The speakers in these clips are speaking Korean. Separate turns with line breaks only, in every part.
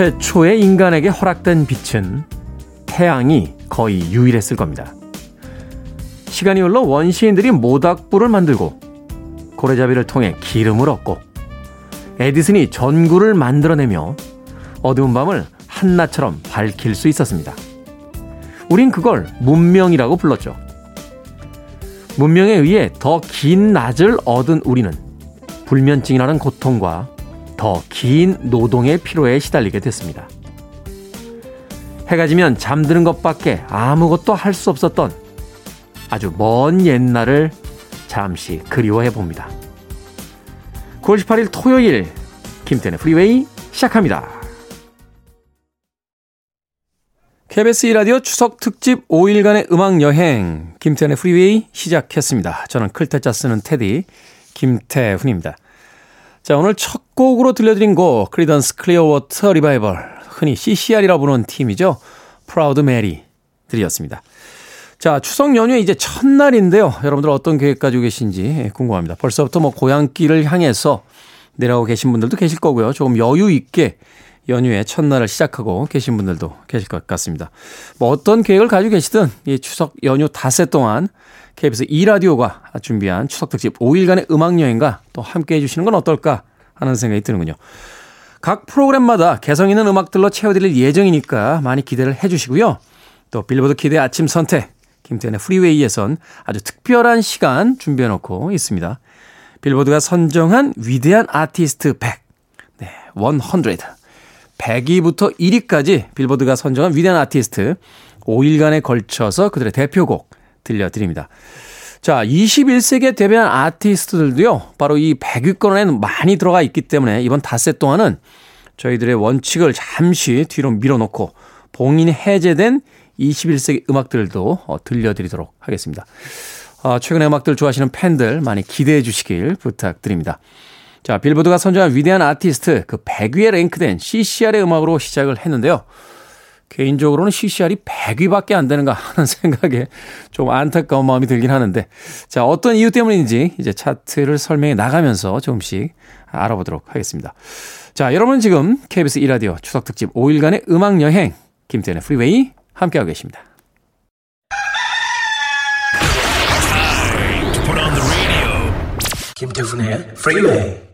최초의 인간에게 허락된 빛은 태양이 거의 유일했을 겁니다. 시간이 흘러 원시인들이 모닥불을 만들고 고래잡이를 통해 기름을 얻고 에디슨이 전구를 만들어내며 어두운 밤을 한낮처럼 밝힐 수 있었습니다. 우린 그걸 문명이라고 불렀죠. 문명에 의해 더 긴 낮을 얻은 우리는 불면증이라는 고통과 더 긴 노동의 피로에 시달리게 됐습니다. 해가 지면 잠드는 것밖에 아무것도 할 수 없었던 아주 먼 옛날을 잠시 그리워해 봅니다. 9월 18일 토요일 김태훈의 Freeway 시작합니다. KBS 2라디오 추석 특집 5일간의 음악 여행 김태훈의 Freeway 시작했습니다. 저는 클 태 자 쓰는 테디 김태훈입니다. 자, 오늘 첫 곡으로 들려드린 곡 Creedence Clearwater Revival 흔히 CCR이라 부르는 팀이죠. Proud Mary 들으셨습니다. 자, 추석 연휴 이제 첫날인데요. 여러분들 어떤 계획 가지고 계신지 궁금합니다. 벌써부터 뭐 고향길을 향해서 내려오고 계신 분들도 계실 거고요. 조금 여유 있게 연휴의 첫날을 시작하고 계신 분들도 계실 것 같습니다. 뭐 어떤 계획을 가지고 계시든 이 추석 연휴 닷새 동안 KBS 2라디오가 준비한 추석 특집 5일간의 음악 여행과 또 함께 해주시는 건 어떨까 하는 생각이 드는군요. 각 프로그램마다 개성 있는 음악들로 채워드릴 예정이니까 많이 기대를 해주시고요. 또 빌보드 kid의 아침 선택 김태훈의 Freeway에선 아주 특별한 시간 준비해놓고 있습니다. 빌보드가 선정한 위대한 아티스트 100, 네, 100. 100위부터 1위까지 빌보드가 선정한 위대한 아티스트 5일간에 걸쳐서 그들의 대표곡 들려드립니다. 자, 21세기에 데뷔한 아티스트들도요, 바로 이 100위권에는 많이 들어가 있기 때문에 이번 닷새 동안은 저희들의 원칙을 잠시 뒤로 밀어놓고 봉인이 해제된 21세기 음악들도 어, 들려드리도록 하겠습니다. 어, 최근의 음악들 좋아하시는 팬들 많이 기대해 주시길 부탁드립니다. 자, 빌보드가 선정한 위대한 아티스트 그 100위에 랭크된 CCR의 음악으로 시작을 했는데요. 개인적으로는 CCR이 100위밖에 안 되는가 하는 생각에 좀 안타까운 마음이 들긴 하는데 자, 어떤 이유 때문인지 이제 차트를 설명해 나가면서 조금씩 알아보도록 하겠습니다. 자, 여러분 지금 KBS 2라디오 추석 특집 5일간의 음악 여행 김태훈의 Freeway 함께하고 계십니다. 김태훈의 Freeway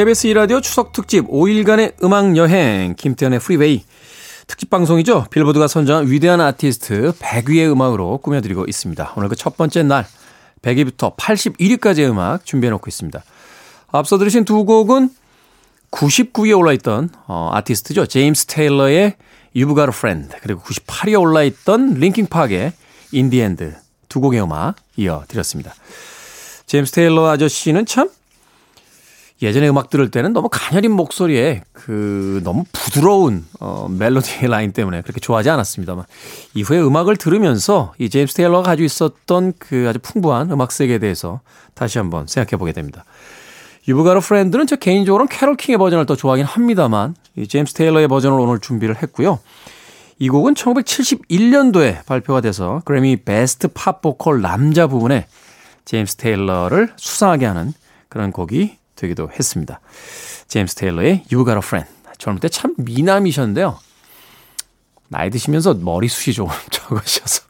KBS 2라디오 추석 특집 5일간의 음악 여행 김태훈의 Freeway 특집 방송이죠. 빌보드가 선정한 위대한 아티스트 100위의 음악으로 꾸며드리고 있습니다. 오늘 그 첫 번째 날 100위부터 81위까지의 음악 준비해놓고 있습니다. 앞서 들으신 두 곡은 99위에 올라있던 어, 아티스트죠. 제임스 테일러의 You've Got a Friend 그리고 98위에 올라있던 Linkin Park의 In the End 두 곡의 음악 이어드렸습니다. 제임스 테일러 아저씨는 참 예전에 음악 들을 때는 너무 가녀린 목소리에 그 너무 부드러운 어, 멜로디 라인 때문에 그렇게 좋아하지 않았습니다만 이후에 음악을 들으면서 이 제임스 테일러가 가지고 있었던 그 아주 풍부한 음악 세계에 대해서 다시 한번 생각해 보게 됩니다. You've Got a Friend는 저 개인적으로는 캐롤 킹의 버전을 더 좋아하긴 합니다만 이 제임스 테일러의 버전을 오늘 준비를 했고요. 이 곡은 1971년도에 발표가 돼서 그래미 Best Pop Vocal 남자 부분에 제임스 테일러를 수상하게 하는 그런 곡이 되기도 했습니다. 제임스 테일러의 You've Got a Friend. 젊을 때 참 미남이셨는데요. 나이 드시면서 머리숱이 조금 적으셔서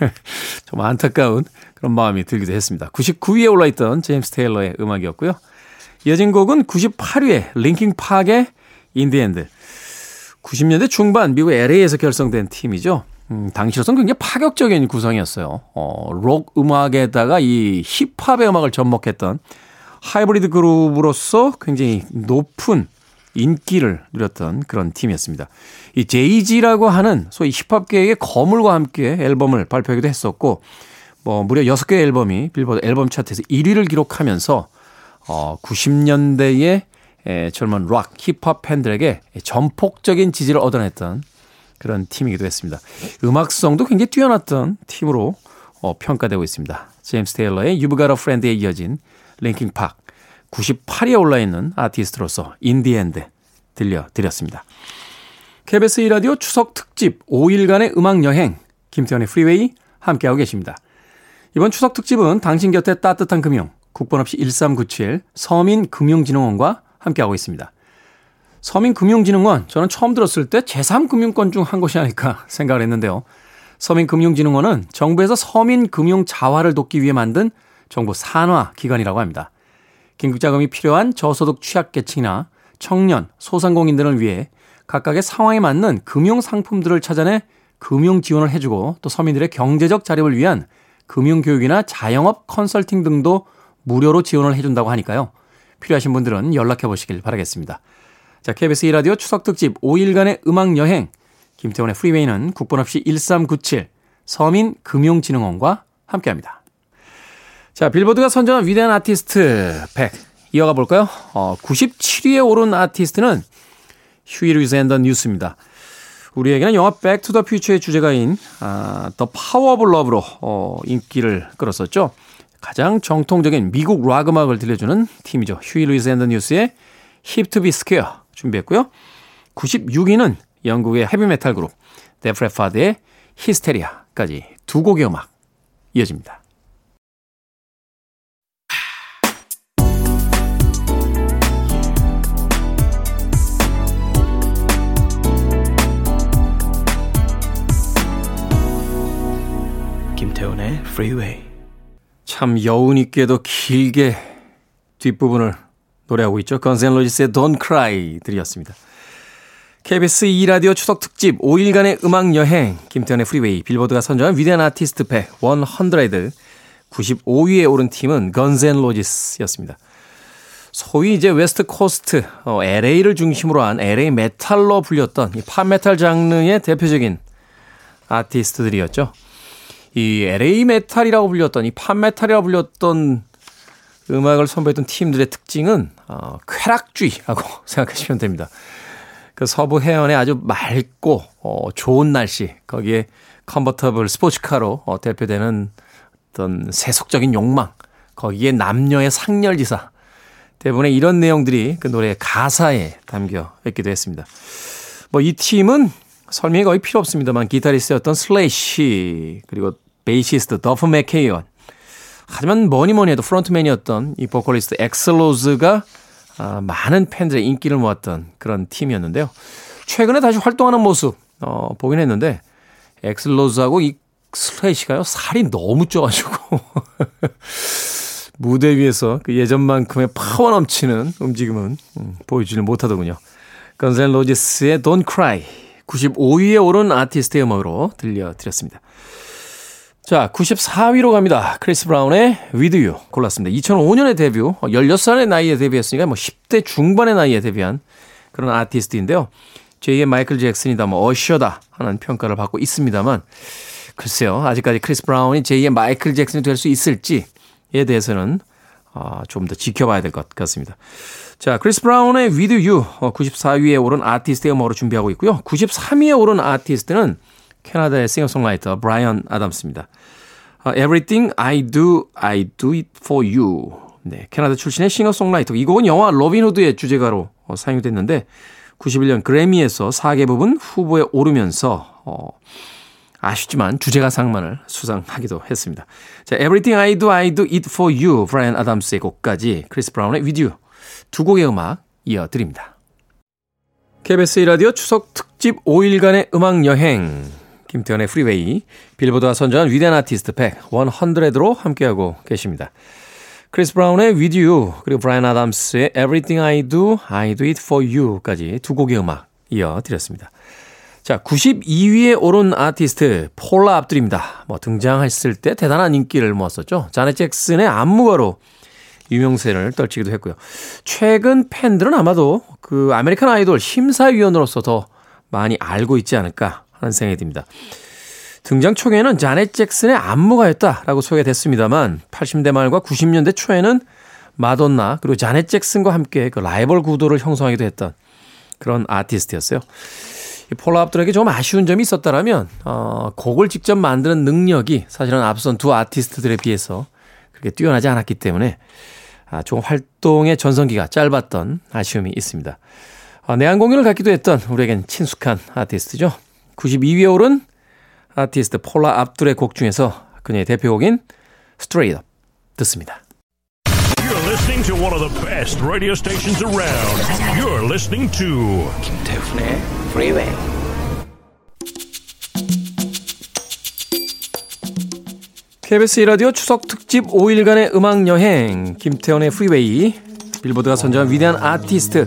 좀 안타까운 그런 마음이 들기도 했습니다. 99위에 올라있던 제임스 테일러의 음악이었고요. 이어진 곡은 98위에 Linkin Park의 In the End. 90년대 중반 미국 LA에서 결성된 팀이죠. 음, 당시로서는 굉장히 파격적인 구성이었어요. 어, 록 음악에다가 이 힙합의 음악을 접목했던 하이브리드 그룹으로서 굉장히 높은 인기를 누렸던 그런 팀이었습니다. 이 제이지라고 하는 소위 힙합계의 거물과 함께 앨범을 발표하기도 했었고, 뭐, 무려 6개의 앨범이 빌보드 앨범 차트에서 1위를 기록하면서, 어, 90년대의 에, 젊은 락, 힙합 팬들에게 전폭적인 지지를 얻어냈던 그런 팀이기도 했습니다. 음악성도 굉장히 뛰어났던 팀으로 어, 평가되고 있습니다. 제임스 테일러의 You've Got a Friend에 이어진 Linkin Park 98위에 올라있는 아티스트로서 In the End 들려드렸습니다. KBS 2라디오 추석 특집 5일간의 음악 여행 김태훈의 Freeway 함께하고 계십니다. 이번 추석 특집은 당신 곁에 따뜻한 금융 국번 없이 1397 서민금융진흥원과 함께하고 있습니다. 서민금융진흥원, 저는 처음 들었을 때 제3금융권 중 한 곳이 아닐까 생각을 했는데요. 서민금융진흥원은 정부에서 서민금융 자활을 돕기 위해 만든 정부 산화 기관이라고 합니다. 긴급 자금이 필요한 저소득 취약계층이나 청년, 소상공인 들을 위해 각각의 상황에 맞는 금융 상품들을 찾아내 금융 지원을 해주고 또 서민들의 경제적 자립을 위한 금융 교육이나 자영업 컨설팅 등도 무료로 지원을 해준다고 하니까요. 필요하신 분들은 연락해 보시길 바라겠습니다. 자, KBS 2라디오 추석 특집 5일간의 음악 여행. 김태훈의 Freeway는 국번 없이 1397 서민금융진흥원과 함께합니다. 자, 빌보드가 선정한 위대한 아티스트 100 이어가 볼까요? 어, 97위에 오른 아티스트는 Lewis and the News입니다. 우리에게는 영화 Back to the Future의 주제가인 아, The Power of Love로 어, 인기를 끌었었죠. 가장 정통적인 미국 락 음악을 들려주는 팀이죠. Lewis and the News의 Hip to Be Square 준비했고요. 96위는 영국의 헤비메탈 그룹 Def Leppard의 Hysteria까지 두 곡의 음악 이어집니다. 김태훈의 Freeway. 참 여운 있게도 길게 뒷부분을 노래하고 있죠. Guns N' Roses의 Don't Cry 들으셨습니다. KBS 2라디오 추석 특집 5일간의 음악 여행 김태훈의 Freeway 빌보드가 선정한 위대한 아티스트 100 100 95위에 오른 팀은 Guns N' Roses였습니다. 소위 이제 West Coast 어, LA를 중심으로 한 LA 메탈로 불렸던 이 팝메탈 장르의 대표적인 아티스트들이었죠. 이 LA 메탈이라고 불렸던 이 팝메탈이라고 불렸던 음악을 선보였던 팀들의 특징은 어, 쾌락주의라고 생각하시면 됩니다. 그 서부 해안에 아주 맑고 어, 좋은 날씨 거기에 컨버터블 스포츠카로 어, 대표되는 어떤 세속적인 욕망 거기에 남녀의 상열지사 대부분의 이런 내용들이 그 노래의 가사에 담겨 있기도 했습니다. 뭐 이 팀은 설명이 거의 필요 없습니다만 기타리스트였던 슬래시 그리고 베이시스트 더프 맥케이건. 하지만 뭐니 뭐니 해도 frontman이었던 이 보컬리스트 액슬 로즈가 아, 많은 팬들의 인기를 모았던 그런 팀이었는데요. 최근에 다시 활동하는 모습 어, 보긴 했는데 액슬 로즈하고 이 슬래시가요 살이 너무 쪄가지고 무대 위에서 그 예전만큼의 파워 넘치는 움직임은 음, 보여주지 못하더군요. 건즈 앤 로지스의 Don't Cry 95위에 오른 아티스트의 음악으로 들려드렸습니다. 자, 94위로 갑니다. 크리스 브라운의 With You 골랐습니다. 2005년에 데뷔, 16살의 나이에 데뷔했으니까 뭐 10대 중반의 나이에 데뷔한 그런 아티스트인데요. 제2의 마이클 잭슨이다, 뭐 어셔다 하는 평가를 받고 있습니다만 글쎄요. 아직까지 크리스 브라운이 제2의 마이클 잭슨이 될 수 있을지에 대해서는 어, 좀더 지켜봐야 될 것 같습니다. 자, 크리스 브라운의 With You 94위에 오른 아티스트의 음악으로 준비하고 있고요. 93위에 오른 아티스트는 캐나다의 싱어송라이터 브라이언 아담스입니다. 어, Everything I Do, I Do It For You. 네, 캐나다 출신의 싱어송라이터. 이 곡은 영화 로빈후드의 주제가로 어, 사용됐는데 91년 그래미에서 4개 부문 후보에 오르면서 어, 아쉽지만 주제가 상만을 수상하기도 했습니다. 자, Everything I Do, I Do It For You, 브라이언 아담스의 곡까지 크리스 브라운의 You 두 곡의 음악 이어드립니다. KBS 1라디오 추석 특집 5일간의 음악 여행 김태훈의 프리웨이, 빌보드가 선정한 위대한 아티스트 100, 100으로 함께하고 계십니다. 크리스 브라운의 With You, 그리고 브라이언 아담스의 Everything I Do, I Do It For You까지 두 곡의 음악 이어드렸습니다. 자, 92위에 오른 아티스트 폴라 압둘입니다. 뭐 등장했을 때 대단한 인기를 모았었죠. 자넷 잭슨의 안무가로 유명세를 떨치기도 했고요. 최근 팬들은 아마도 그 American Idol 심사위원으로서 더 많이 알고 있지 않을까 하는 생각이 듭니다. 등장 초기에는 자넷 잭슨의 안무가였다라고 소개됐습니다만 80대 말과 90년대 초에는 마돈나 그리고 자넷 잭슨과 함께 그 라이벌 구도를 형성하기도 했던 그런 아티스트였어요. 폴라 압둘에게 좀 아쉬운 점이 있었다라면 어, 곡을 직접 만드는 능력이 사실은 앞선 두 아티스트들에 비해서 그렇게 뛰어나지 않았기 때문에 아, 좀 활동의 전성기가 짧았던 아쉬움이 있습니다. 어, 내한 공연을 갖기도 했던 우리에겐 친숙한 아티스트죠. 92위에 오른 아티스트 폴라 압둘의 곡 중에서 그녀의 대표곡인 Straight Up 듣습니다. You're
listening to one of the best radio stations around. You're listening to
김태훈의 Freeway.
KBS 라디오 추석 특집 5일간의 음악 여행 김태훈의 프리웨이 빌보드가 선정한 위대한 아티스트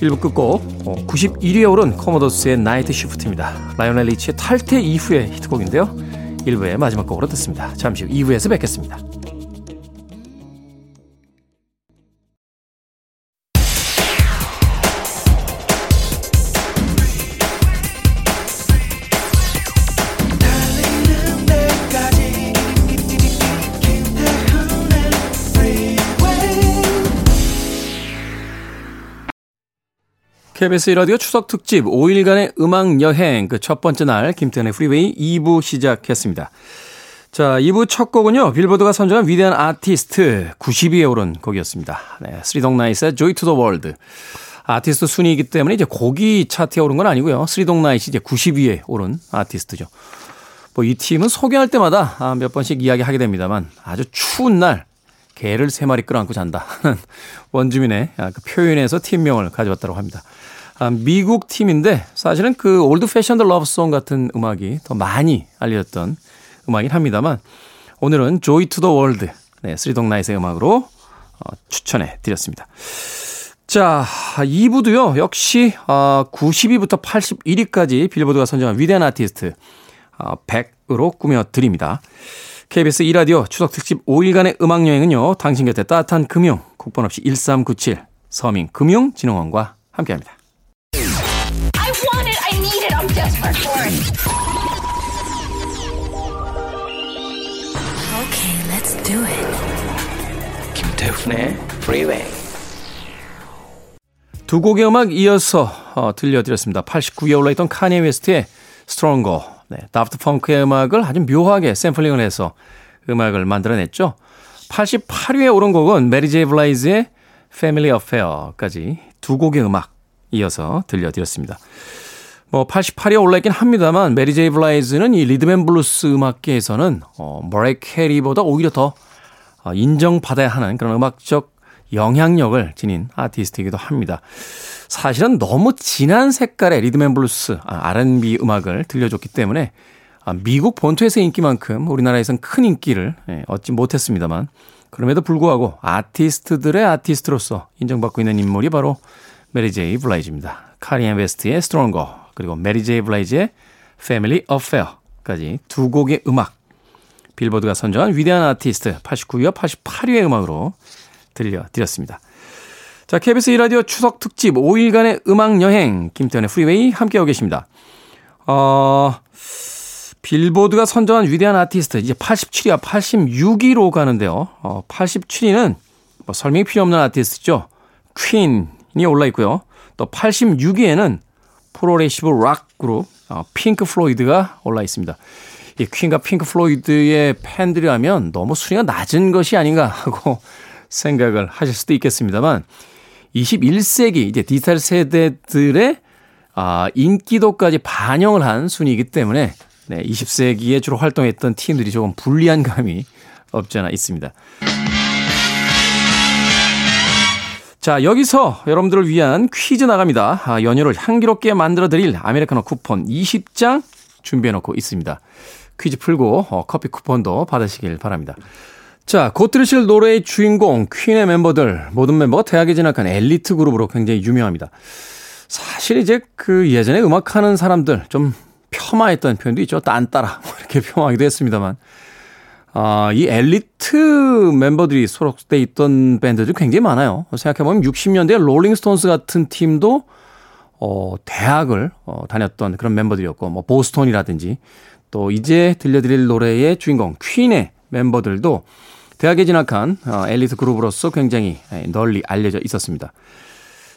1부 끝곡 91위에 어, 오른 코모도스의 Nightshift입니다. 라이오넬 리치의 탈퇴 이후의 히트곡인데요. 1부의 마지막 곡으로 듣습니다. 잠시 후 2부에서 뵙겠습니다. KBS 라디오 추석 특집 5일간의 음악 여행 그 첫 번째 날 김태훈의 프리웨이 2부 시작했습니다. 자, 2부 첫 곡은요. 빌보드가 선정한 위대한 아티스트 90위에 오른 곡이었습니다. 네, 쓰리 독 나이트의 Joy to the World. 아티스트 순위이기 때문에 이제 곡이 차트에 오른 건 아니고요. 쓰리 독 나이트 이제 90위에 오른 아티스트죠. 뭐 이 팀은 소개할 때마다 아, 몇 번씩 이야기하게 됩니다만 아주 추운 날 개를 세 마리 끌어안고 잔다 하는 원주민의 아, 그 표현에서 팀명을 가져왔다고 합니다. 아, 미국 팀인데 사실은 그 Old Fashioned Love Song 같은 음악이 더 많이 알려졌던 음악이긴 합니다만 오늘은 Joy to the World 네, 쓰리 독 나이트의 음악으로 어, 추천해 드렸습니다. 자, 2부도요. 역시 어, 90위부터 81위까지 빌보드가 선정한 위대한 아티스트 어, 100으로 꾸며 드립니다. KBS 2라디오 추석 특집 5일간의 음악 여행은요. 당신 곁에 따뜻한 금융 국번 없이 1397 서민 금융진흥원과 함께합니다. desperate for it. Okay, let's do it. 김태훈의 Freeway. 두 곡의 음악 이어서 어, 들려드렸습니다. 89에 올라있던 카니에 웨스트의 Stronger. 네, 다프트 펑크의 음악을 아주 묘하게 샘플링을 해서 음악을 만들어냈죠. 88위에 오른 곡은 메리 제이 블라이즈의 Family Affair까지 두 곡의 음악 이어서 들려드렸습니다. 뭐 88위에 올라있긴 합니다만 메리 제이 블라이즈는 이 리듬 앤 블루스 음악계에서는 어, 머라이어 캐리보다 오히려 더 어, 인정받아야 하는 그런 음악적 영향력을 지닌 아티스트이기도 합니다. 사실은 너무 진한 색깔의 리듬 앤 블루스, 아, R&B 음악을 들려줬기 때문에 아, 미국 본토에서 인기만큼 우리나라에선 큰 인기를 예, 얻지 못했습니다만 그럼에도 불구하고 아티스트들의 아티스트로서 인정받고 있는 인물이 바로 메리 제이 블라이즈입니다. 카니예 웨스트의 Stronger 그리고 메리 제이 블라이즈의 Family Affair까지 두 곡의 음악 빌보드가 선정한 위대한 아티스트 89위와 88위의 음악으로 들려드렸습니다. 자, KBS 2라디오 추석 특집 5일간의 음악 여행 김태훈의 프리웨이 함께하고 계십니다. 어, 빌보드가 선정한 위대한 아티스트 이제 87위와 86위로 가는데요. 어, 87위는 뭐 설명이 필요 없는 아티스트죠. 퀸이 올라 있고요. 또 86위에는 progressive rock 그룹 어, 핑크 플로이드가 올라 있습니다. 이 퀸과 핑크 플로이드의 팬들이라면 너무 순위가 낮은 것이 아닌가 하고 생각을 하실 수도 있겠습니다만 21세기 이제 디지털 세대들의 아, 인기도까지 반영을 한 순위이기 때문에 네, 20세기에 주로 활동했던 팀들이 조금 불리한 감이 없지 않아 있습니다. 자, 여기서 여러분들을 위한 퀴즈 나갑니다. 아, 연휴를 향기롭게 만들어 드릴 아메리카노 쿠폰 20장 준비해 놓고 있습니다. 퀴즈 풀고 어, 커피 쿠폰도 받으시길 바랍니다. 자, 곧 들으실 노래의 주인공 퀸의 멤버들 모든 멤버가 대학에 진학한 엘리트 그룹으로 굉장히 유명합니다. 사실 이제 그 예전에 음악하는 사람들 좀 폄하했던 표현도 있죠. 딴따라 뭐 이렇게 폄하하기도 했습니다만 아, 이 엘리트 멤버들이 소속돼 있던 밴드들이 굉장히 많아요. 생각해보면 60년대 롤링스톤스 같은 팀도 어, 대학을 어, 다녔던 그런 멤버들이었고, 뭐, 보스톤이라든지, 또 이제 들려드릴 노래의 주인공, 퀸의 멤버들도 대학에 진학한 어, 엘리트 그룹으로서 굉장히 널리 알려져 있었습니다.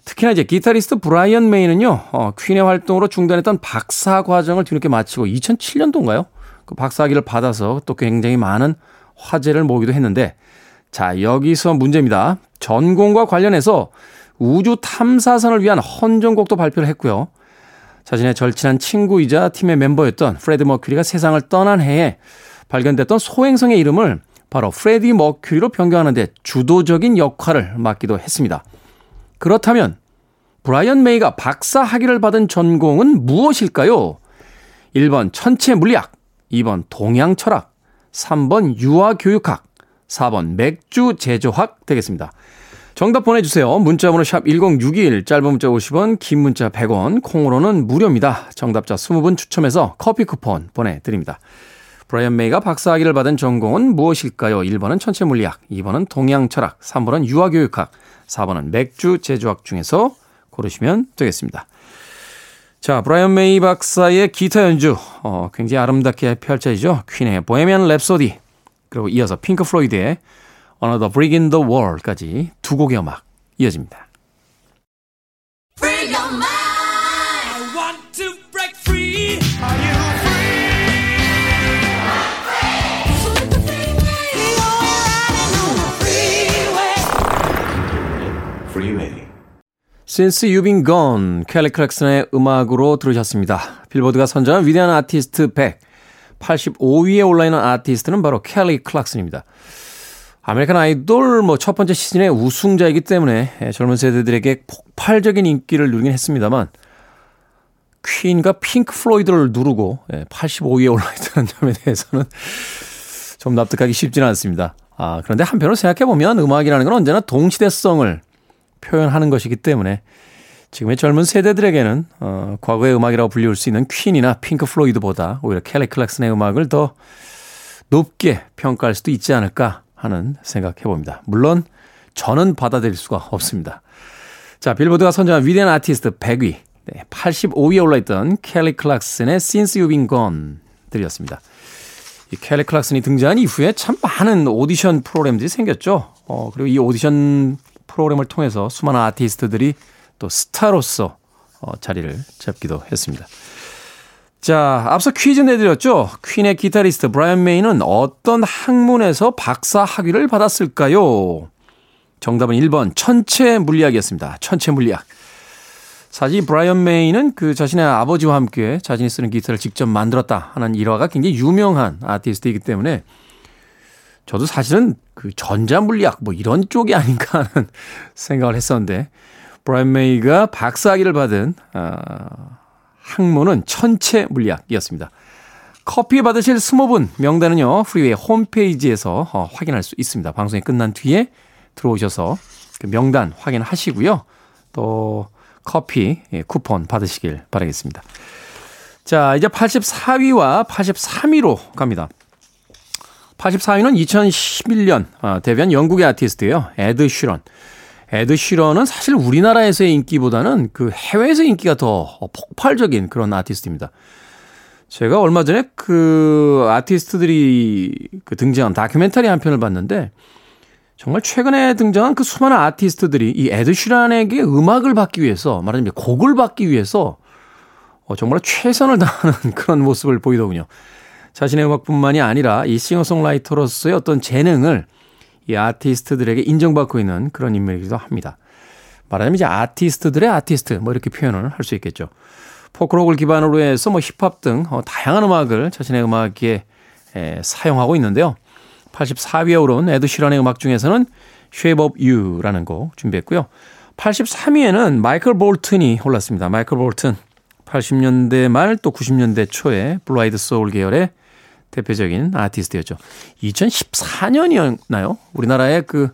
특히나 이제 기타리스트 브라이언 메이는요, 어, 퀸의 활동으로 중단했던 박사 과정을 뒤늦게 마치고 2007년도인가요? 그 박사학위를 받아서 또 굉장히 많은 화제를 모으기도 했는데 자, 여기서 문제입니다. 전공과 관련해서 우주 탐사선을 위한 헌정곡도 발표를 했고요. 자신의 절친한 친구이자 팀의 멤버였던 프레디 머큐리가 세상을 떠난 해에 발견됐던 소행성의 이름을 바로 프레디 머큐리로 변경하는데 주도적인 역할을 맡기도 했습니다. 그렇다면 브라이언 메이가 박사 학위를 받은 전공은 무엇일까요? 1번 천체 물리학, 2번 동양 철학, 3번 유아 교육학, 4번 맥주 제조학 되겠습니다. 정답 보내주세요. 문자번호 샵 1061, 짧은 문자 50원, 긴 문자 100원, 콩으로는 무료입니다. 정답자 20분 추첨해서 커피 쿠폰 보내드립니다. 브라이언 메이가 박사학위를 받은 전공은 무엇일까요? 1번은 천체물리학, 2번은 동양철학, 3번은 유아교육학, 4번은 맥주 제조학 중에서 고르시면 되겠습니다. 자, 브라이언 메이 박사의 기타 연주, 어, 굉장히 아름답게 펼쳐지죠. 퀸의 보헤미안 랩소디, 그리고 이어서 핑크 플로이드의 Another Brick in the Wall까지 두 곡의 음악 이어집니다. Since You've Been Gone, 켈리 클락슨의 음악으로 들으셨습니다. 빌보드가 선정한 위대한 아티스트 100, 85위에 올라있는 아티스트는 바로 켈리 클락슨입니다. 아메리칸 아이돌 뭐 첫 번째 시즌의 우승자이기 때문에 예, 젊은 세대들에게 폭발적인 인기를 누리긴 했습니다만 퀸과 핑크 플로이드를 누르고 85위에 예, 올라있다는 점에 대해서는 좀 납득하기 쉽지는 않습니다. 아, 그런데 한편으로 생각해보면 음악이라는 건 언제나 동시대성을 표현하는 것이기 때문에 지금의 젊은 세대들에게는 어, 과거의 음악이라고 불리울 수 있는 퀸이나 핑크 플로이드보다 오히려 켈리 클락슨의 음악을 더 높게 평가할 수도 있지 않을까 하는 생각해 봅니다. 물론 저는 받아들일 수가 없습니다. 자, 빌보드가 선정한 위대한 아티스트 100위. 네, 85위에 올라있던 켈리 클락슨의 Since You've Been Gone 들이었습니다. 이 켈리 클락슨이 등장한 이후에 참 많은 오디션 프로그램들이 생겼죠. 어, 그리고 이 오디션 프로그램을 통해서 수많은 아티스트들이 또 스타로서 어, 자리를 잡기도 했습니다. 자, 앞서 퀴즈 내드렸죠? 퀸의 기타리스트 브라이언 메이는 어떤 학문에서 박사 학위를 받았을까요? 정답은 1번 천체 물리학이었습니다. 천체 물리학. 사실 브라이언 메이는 그 자신의 아버지와 함께 자신이 쓰는 기타를 직접 만들었다 하는 일화가 굉장히 유명한 아티스트이기 때문에 저도 사실은 그 전자물리학 뭐 이런 쪽이 아닌가 하는 생각을 했었는데 브라이언 메이가 박사학위를 받은 어, 학문은 천체 물리학이었습니다. 커피 받으실 스무 분 명단은요 프리웨이 홈페이지에서 어, 확인할 수 있습니다. 방송이 끝난 뒤에 들어오셔서 그 명단 확인하시고요. 또 커피 예, 쿠폰 받으시길 바라겠습니다. 자 이제 84위와 83위로 갑니다. 84위는 2011년 어, 데뷔한 영국의 아티스트예요. 에드 시런. 에드 시런은 사실 우리나라에서의 인기보다는 그 해외에서 인기가 더 폭발적인 그런 아티스트입니다. 제가 얼마 전에 그 아티스트들이 그 등장한 다큐멘터리 한 편을 봤는데 정말 최근에 등장한 그 수많은 아티스트들이 이 에드 시런에게 음악을 받기 위해서 말하자면 곡을 받기 위해서 어, 정말 최선을 다하는 그런 모습을 보이더군요. 자신의 음악뿐만이 아니라 이 싱어송라이터로서의 어떤 재능을 이 아티스트들에게 인정받고 있는 그런 인물이기도 합니다. 말하자면 이제 아티스트들의 아티스트 뭐 이렇게 표현을 할 수 있겠죠. 포크록을 기반으로 해서 뭐 힙합 등 어, 다양한 음악을 자신의 음악에 에, 사용하고 있는데요. 84위에 오른 에드 시런의 음악 중에서는 Shape of You라는 곡 준비했고요. 83위에는 마이클 볼튼이 올랐습니다. 마이클 볼튼 80년대 말 또 90년대 초에 blue-eyed soul 계열의 대표적인 아티스트였죠. 2014년이었나요? 우리나라의 그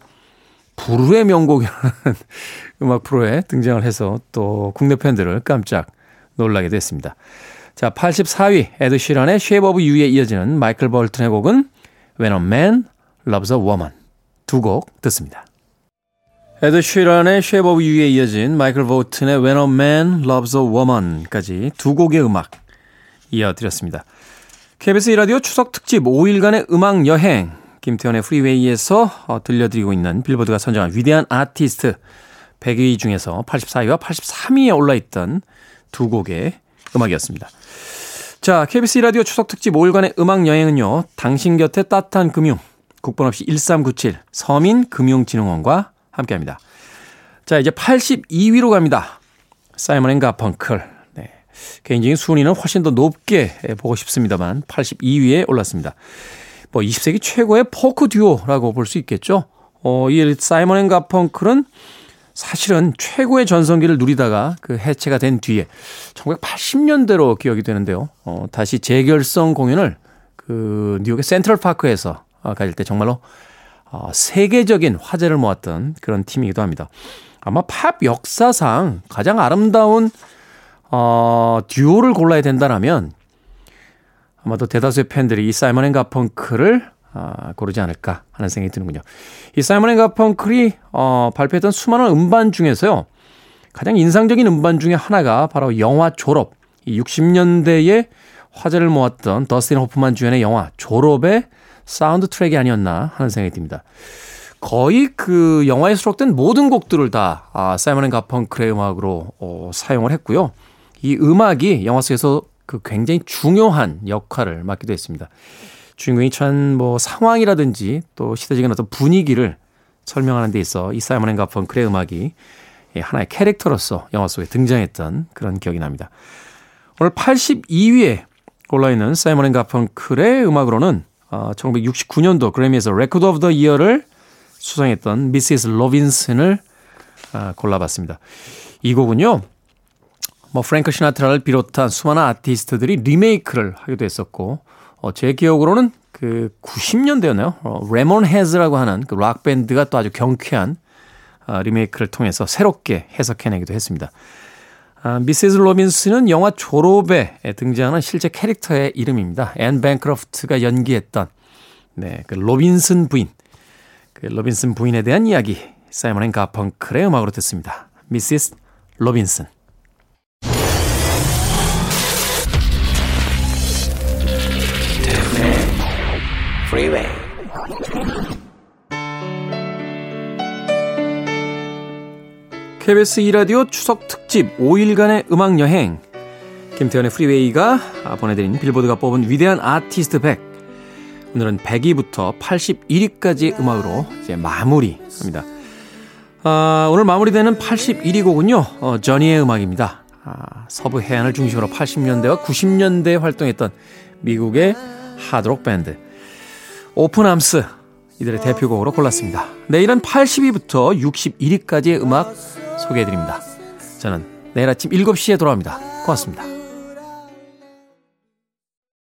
불후의 명곡이라는 음악 프로에 등장을 해서 또 국내 팬들을 깜짝 놀라게 했습니다. 자, 84위 에드 시런의 Shape of You에 이어지는 마이클 볼튼의 곡은 When a Man Loves a Woman 두 곡 듣습니다. 에드 시런의 Shape of You에 이어진 마이클 볼튼의 When a Man Loves a Woman까지 두 곡의 음악 이어드렸습니다. KBS 이라디오 추석 특집 5일간의 음악 여행 김태훈의 프리웨이에서 어, 들려드리고 있는 빌보드가 선정한 위대한 아티스트 100위 중에서 84위와 83위에 올라있던 두 곡의 음악이었습니다. 자, KBS 이라디오 추석 특집 5일간의 음악 여행은요. 당신 곁에 따뜻한 금융 국번 없이 1397 서민금융진흥원과 함께합니다. 자, 이제 82위로 갑니다. 사이먼 앤 가펑클 개인적인 순위는 훨씬 더 높게 보고 싶습니다만 82위에 올랐습니다. 뭐 20세기 최고의 포크 듀오라고 볼 수 있겠죠. 어, 이 사이먼 앤 가펑클은 사실은 최고의 전성기를 누리다가 그 해체가 된 뒤에 1980년대로 기억이 되는데요. 어, 다시 재결성 공연을 그 뉴욕의 센트럴 파크에서 어, 가질 때 정말로 어, 세계적인 화제를 모았던 그런 팀이기도 합니다. 아마 팝 역사상 가장 아름다운 어, 듀오를 골라야 된다라면 아마도 대다수의 팬들이 이 사이먼 앤 가펑클을 아, 고르지 않을까 하는 생각이 드는군요. 이 사이먼 앤 가펑클이 어, 발표했던 수많은 음반 중에서요. 가장 인상적인 음반 중에 하나가 바로 영화 졸업. 이 60년대에 화제를 모았던 더스틴 호프만 주연의 영화 졸업의 사운드 트랙이 아니었나 하는 생각이 듭니다. 거의 그 영화에 수록된 모든 곡들을 다 아, 사이먼 앤 가펑클의 음악으로 어, 사용을 했고요. 이 음악이 영화 속에서 그 굉장히 중요한 역할을 맡기도 했습니다. 주인공이 참 뭐 상황이라든지 또 시대적인 어떤 분위기를 설명하는 데 있어 이 사이먼 앤 가펑클의 음악이 하나의 캐릭터로서 영화 속에 등장했던 그런 기억이 납니다. 오늘 82위에 올라있는 사이먼 앤 가펑클의 음악으로는 1969년도 어, 그래미에서 Record of the Year를 수상했던 Mrs. Robinson을 아, 골라봤습니다. 이 곡은요. 뭐 프랭크 시나트라를 비롯한 수많은 아티스트들이 리메이크를 하기도 했었고 어, 제 기억으로는 그 90년대였나요? 어, 레몬 헤즈라고 하는 그 락 밴드가 또 아주 경쾌한 어, 리메이크를 통해서 새롭게 해석해내기도 했습니다. 아, Mrs. Robinson은 영화 졸업에 등장하는 실제 캐릭터의 이름입니다. 앤 뱅크로프트가 연기했던 네, 그 로빈슨 부인, 그 로빈슨 부인에 대한 이야기 사이먼 앤 가펑클의 음악으로 듣습니다. Mrs. Robinson. Freeway. KBS 2라디오 추석 특집 5일간의 음악 여행. 김태현의 프리웨이가 보내드린 빌보드가 뽑은 위대한 아티스트 100. 오늘은 100위부터 81위까지 음악으로 이제 마무리합니다. 아, 오늘 마무리되는 81위 곡은요, 어, 저니의 음악입니다. 아, 서부 해안을 중심으로 80년대와 90년대에 활동했던 미국의 하드록 밴드. 오픈암스 이들의 대표곡으로 골랐습니다. 내일은 80위부터 61위까지의 음악 소개해드립니다. 저는 내일 아침 7시에 돌아옵니다. 고맙습니다.